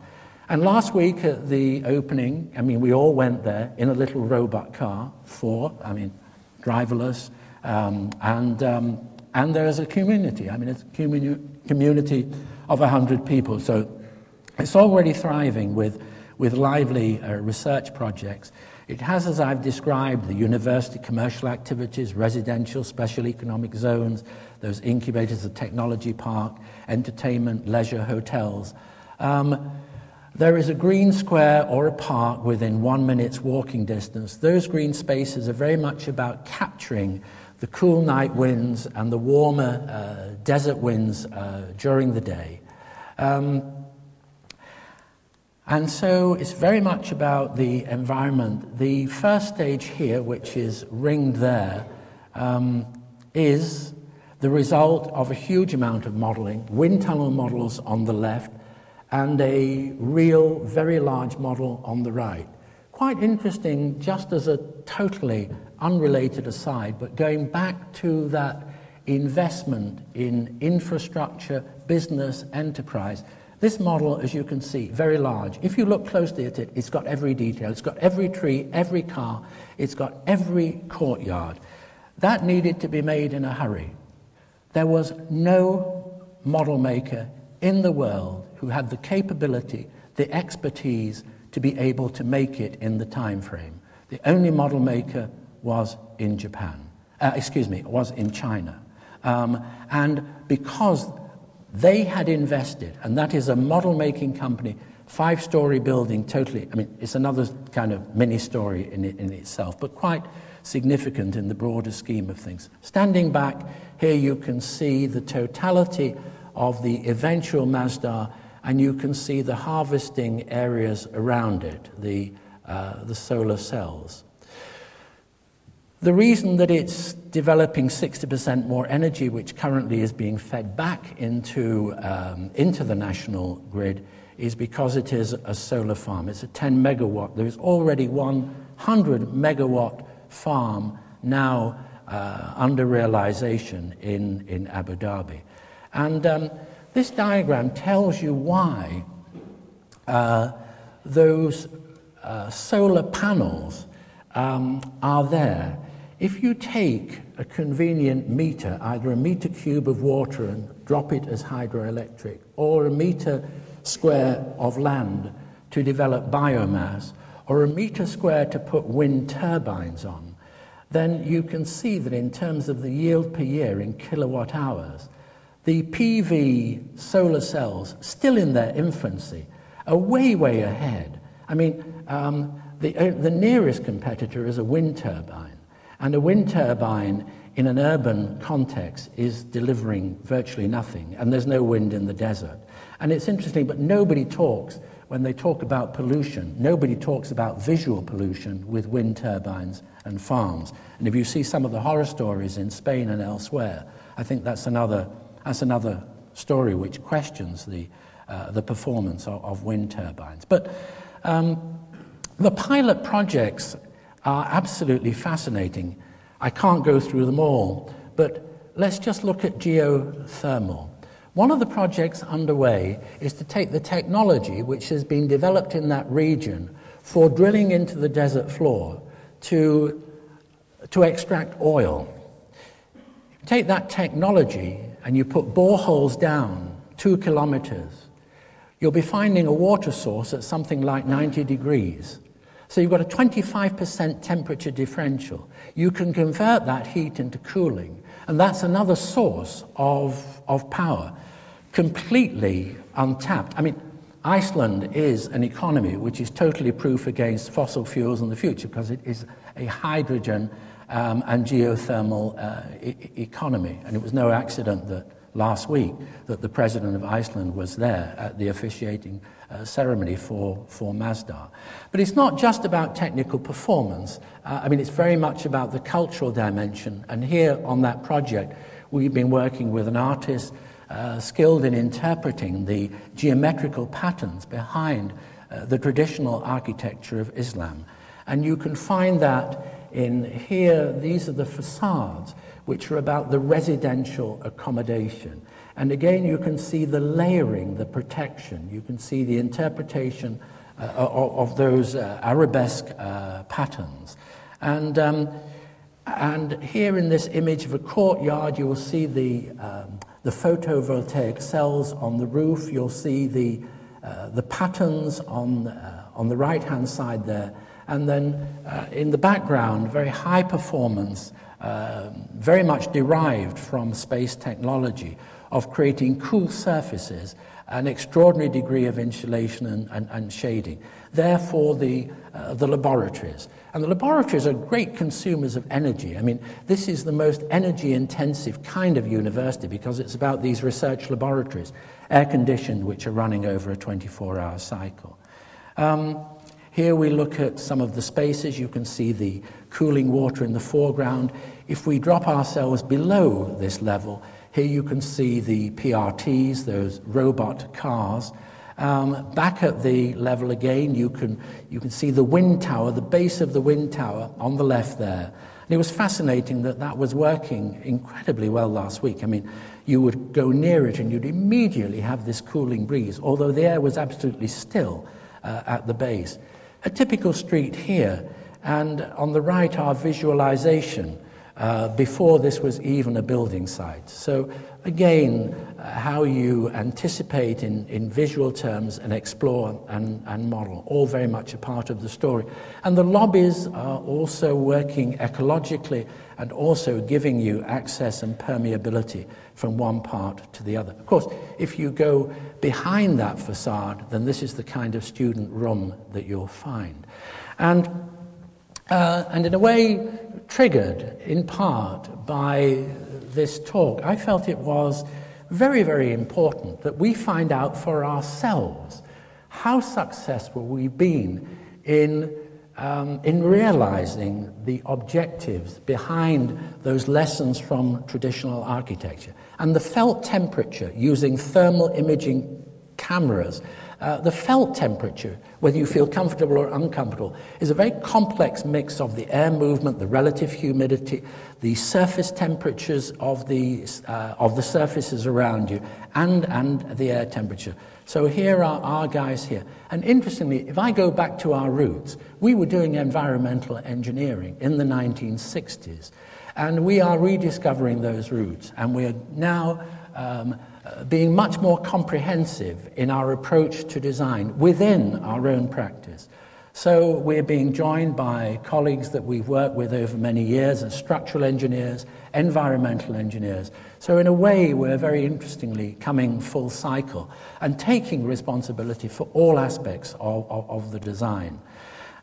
And last week at the opening, I mean, we all went there in a little robot car, four, I mean, driverless, um, and um, and there is a community. I mean, it's a communi- community of 100 people. So it's already thriving with, with lively uh, research projects. It has, as I've described, the university commercial activities, residential, special economic zones, those incubators, the technology park, entertainment, leisure, hotels. Um, There is a green square or a park within one minute's walking distance. Those green spaces are very much about capturing the cool night winds and the warmer uh, desert winds uh, during the day. Um, and so it's very much about the environment. The first stage here, which is ringed there, um, is the result of a huge amount of modeling, wind tunnel models on the left, and a real, very large model on the right. Quite interesting, just as a totally unrelated aside, but going back to that investment in infrastructure, business, enterprise. This model, as you can see, very large. If you look closely at it, it's got every detail. It's got every tree, every car, it's got every courtyard. That needed to be made in a hurry. There was no model maker in the world who had the capability, the expertise to be able to make it in the time frame. The only model maker was in Japan. Uh, excuse me, was in China. Um, and because they had invested, and that is a model making company, five story building, totally, I mean, it's another kind of mini story in, in itself, but quite significant in the broader scheme of things. Standing back, here you can see the totality of the eventual Masdar, and you can see the harvesting areas around it, the, uh, the solar cells. The reason that it's developing 60% more energy, which currently is being fed back into, um, into the national grid, is because it is a solar farm. It's a 10 megawatt. There is already 100 megawatt farm now uh, under realization in, in Abu Dhabi. And um, this diagram tells you why uh, those uh, solar panels um, are there. If you take a convenient meter, either a meter cube of water and drop it as hydroelectric, or a meter square of land to develop biomass, or a meter square to put wind turbines on, then you can see that in terms of the yield per year in kilowatt hours, the PV solar cells, still in their infancy, are way, way ahead. I mean, um, the, uh, the nearest competitor is a wind turbine. And a wind turbine in an urban context is delivering virtually nothing, and there's no wind in the desert. And it's interesting, but nobody talks, when they talk about pollution, nobody talks about visual pollution with wind turbines and farms. And if you see some of the horror stories in Spain and elsewhere, I think that's another, that's another story which questions the, uh, the performance of, of, wind turbines. But um, the pilot projects are absolutely fascinating. I can't go through them all, but let's just look at geothermal. One of the projects underway is to take the technology which has been developed in that region for drilling into the desert floor to, to extract oil. Take that technology and you put boreholes down two kilometers, you'll be finding a water source at something like 90 degrees. So you've got a 25% temperature differential. You can convert that heat into cooling, and that's another source of, of power, completely untapped. I mean, Iceland is an economy which is totally proof against fossil fuels in the future because it is a hydrogen um, and geothermal uh, e- economy. And it was no accident that last week that the president of Iceland was there at the officiating uh, ceremony for, for Masdar. But it's not just about technical performance. Uh, I mean, it's very much about the cultural dimension. And here on that project, we've been working with an artist uh, skilled in interpreting the geometrical patterns behind uh, the traditional architecture of Islam. And you can find that in here, these are the facades, which are about the residential accommodation. And again, you can see the layering, the protection. You can see the interpretation uh, of, those uh, arabesque uh, patterns. And, um, and here in this image of a courtyard, you will see the, um, the photovoltaic cells on the roof. You'll see the, uh, the patterns on, uh, on the right-hand side there. And then uh, in the background, very high performance uh, very much derived from space technology of creating cool surfaces, an extraordinary degree of insulation and, and, and shading. Therefore, the, uh, the laboratories. And the laboratories are great consumers of energy. I mean, this is the most energy intensive kind of university because it's about these research laboratories, air conditioned, which are running over a 24 hour cycle. Um, here we look at some of the spaces. You can see the cooling water in the foreground. If we drop ourselves below this level, here you can see the PRTs, those robot cars. Um, back at the level again, you can, you can see the wind tower, the base of the wind tower on the left there. And it was fascinating that that was working incredibly well last week. I mean, you would go near it and you'd immediately have this cooling breeze, although the air was absolutely still uh, at the base. A typical street here, and on the right, our visualization uh, before this was even a building site. So, again, uh, how you anticipate in, in visual terms and explore and, and model, all very much a part of the story. And the lobbies are also working ecologically and also giving you access and permeability from one part to the other. Of course, if you go behind that facade, then this is the kind of student room that you'll find. And, uh, and in a way, triggered in part by this talk, I felt it was very, very important that we find out for ourselves how successful we've been in, um, in realizing the objectives behind those lessons from traditional architecture. And the felt temperature using thermal imaging cameras uh, the felt temperature, whether you feel comfortable or uncomfortable, is a very complex mix of the air movement, the relative humidity, the surface temperatures of the, uh, of the surfaces around you, and, and the air temperature. So here are our guys here. And interestingly, if I go back to our roots, we were doing environmental engineering in the 1960s. And we are rediscovering those roots. And we are now um, being much more comprehensive in our approach to design within our own practice. So we're being joined by colleagues that we've worked with over many years as structural engineers, environmental engineers. So in a way, we're very interestingly coming full cycle and taking responsibility for all aspects of, of, of the design.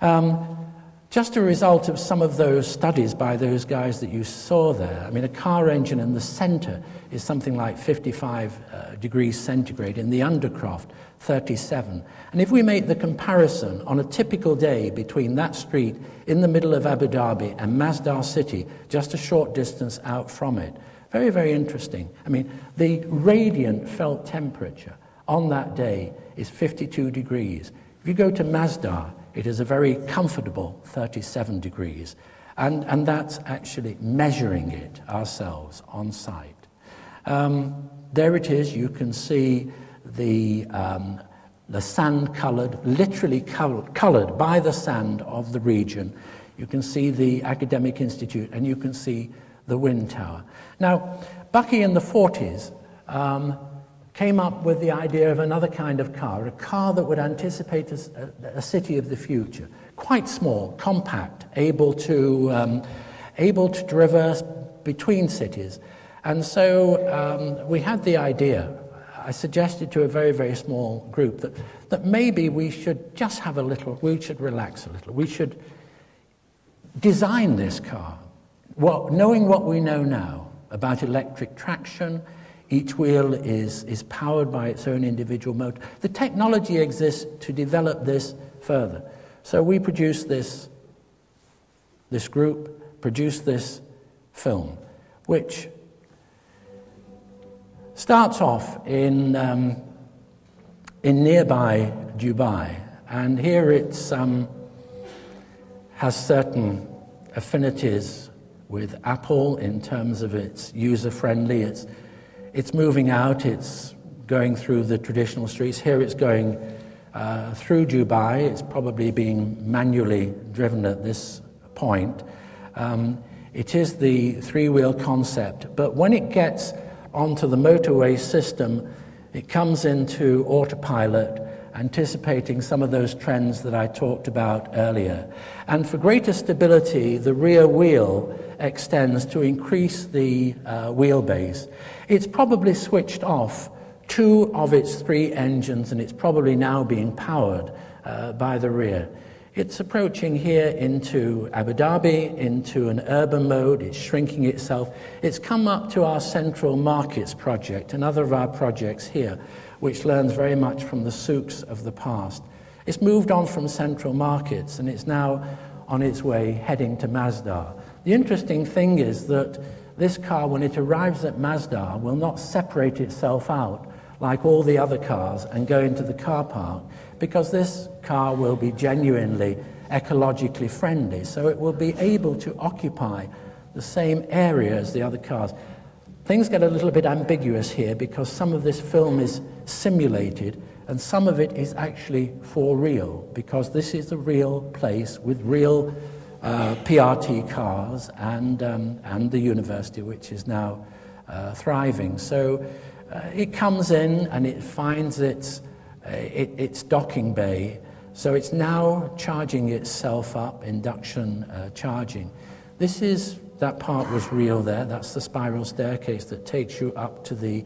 Um, just a result of some of those studies by those guys that you saw there. I mean, a car engine in the center is something like 55 uh, degrees centigrade, in the undercroft, 37. And if we make the comparison on a typical day between that street in the middle of Abu Dhabi and Masdar City, just a short distance out from it, very, very interesting. I mean, the radiant felt temperature on that day is 52 degrees. If you go to Masdar, it is a very comfortable 37 degrees. And, and that's actually measuring it ourselves on site. Um, there it is. You can see the, um, the sand colored, literally colored by the sand of the region. You can see the academic institute and you can see the wind tower. Now, Bucky in the 40s um, came up with the idea of another kind of car, a car that would anticipate a, a city of the future, quite small, compact, able to, um, able to traverse between cities. And so um, we had the idea, I suggested to a very, very small group that, that maybe we should just have a little, we should relax a little, we should design this car, well, knowing what we know now about electric traction, each wheel is, is powered by its own individual motor. The technology exists to develop this further. So we produced this, this group, produced this film, which starts off in, um, in nearby Dubai. And here it um, has certain affinities with Apple in terms of its user friendly, its it's moving out, it's going through the traditional streets. Here it's going uh, through Dubai. It's probably being manually driven at this point. Um, it is the three wheel concept, but when it gets onto the motorway system, it comes into autopilot anticipating some of those trends that I talked about earlier. And for greater stability, the rear wheel extends to increase the uh, wheelbase. It's probably switched off two of its three engines, and it's probably now being powered uh, by the rear. It's approaching here into Abu Dhabi, into an urban mode. It's shrinking itself. It's come up to our Central Markets project, another of our projects here, which learns very much from the souks of the past. It's moved on from Central Markets and it's now on its way heading to Masdar. The interesting thing is that this car, when it arrives at Masdar, will not separate itself out like all the other cars and go into the car park because this car will be genuinely ecologically friendly. So it will be able to occupy the same area as the other cars. Things get a little bit ambiguous here because some of this film is simulated and some of it is actually for real because this is a real place with real uh, PRT cars and, um, and the university, which is now uh, thriving. So uh, it comes in and it finds its, uh, it, its docking bay. So it's now charging itself up, induction uh, charging. This is, that part was real there. That's the spiral staircase that takes you up to the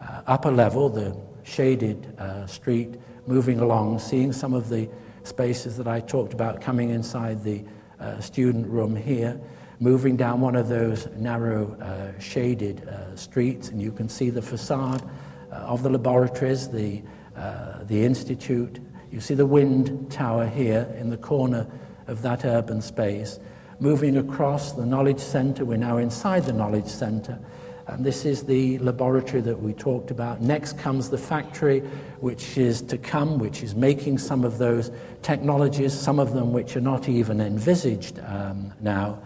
uh, upper level, the shaded uh, street, moving along, seeing some of the spaces that I talked about coming inside the uh, student room here moving down one of those narrow uh, shaded uh, streets, and you can see the facade uh, of the laboratories, the, the institute. You see the wind tower here in the corner of that urban space. Moving across the Knowledge Center, we're now inside the Knowledge Center. And this is the laboratory that we talked about. Next comes the factory, which is to come, which is making some of those technologies, some of them which are not even envisaged um, now.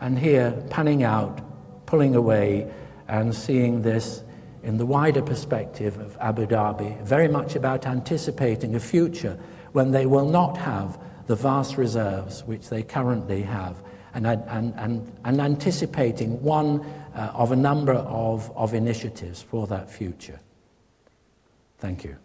And here, panning out, pulling away, and seeing this in the wider perspective of Abu Dhabi, very much about anticipating a future when they will not have the vast reserves which they currently have, and, and, and, and anticipating one uh, of a number of, of initiatives for that future. Thank you.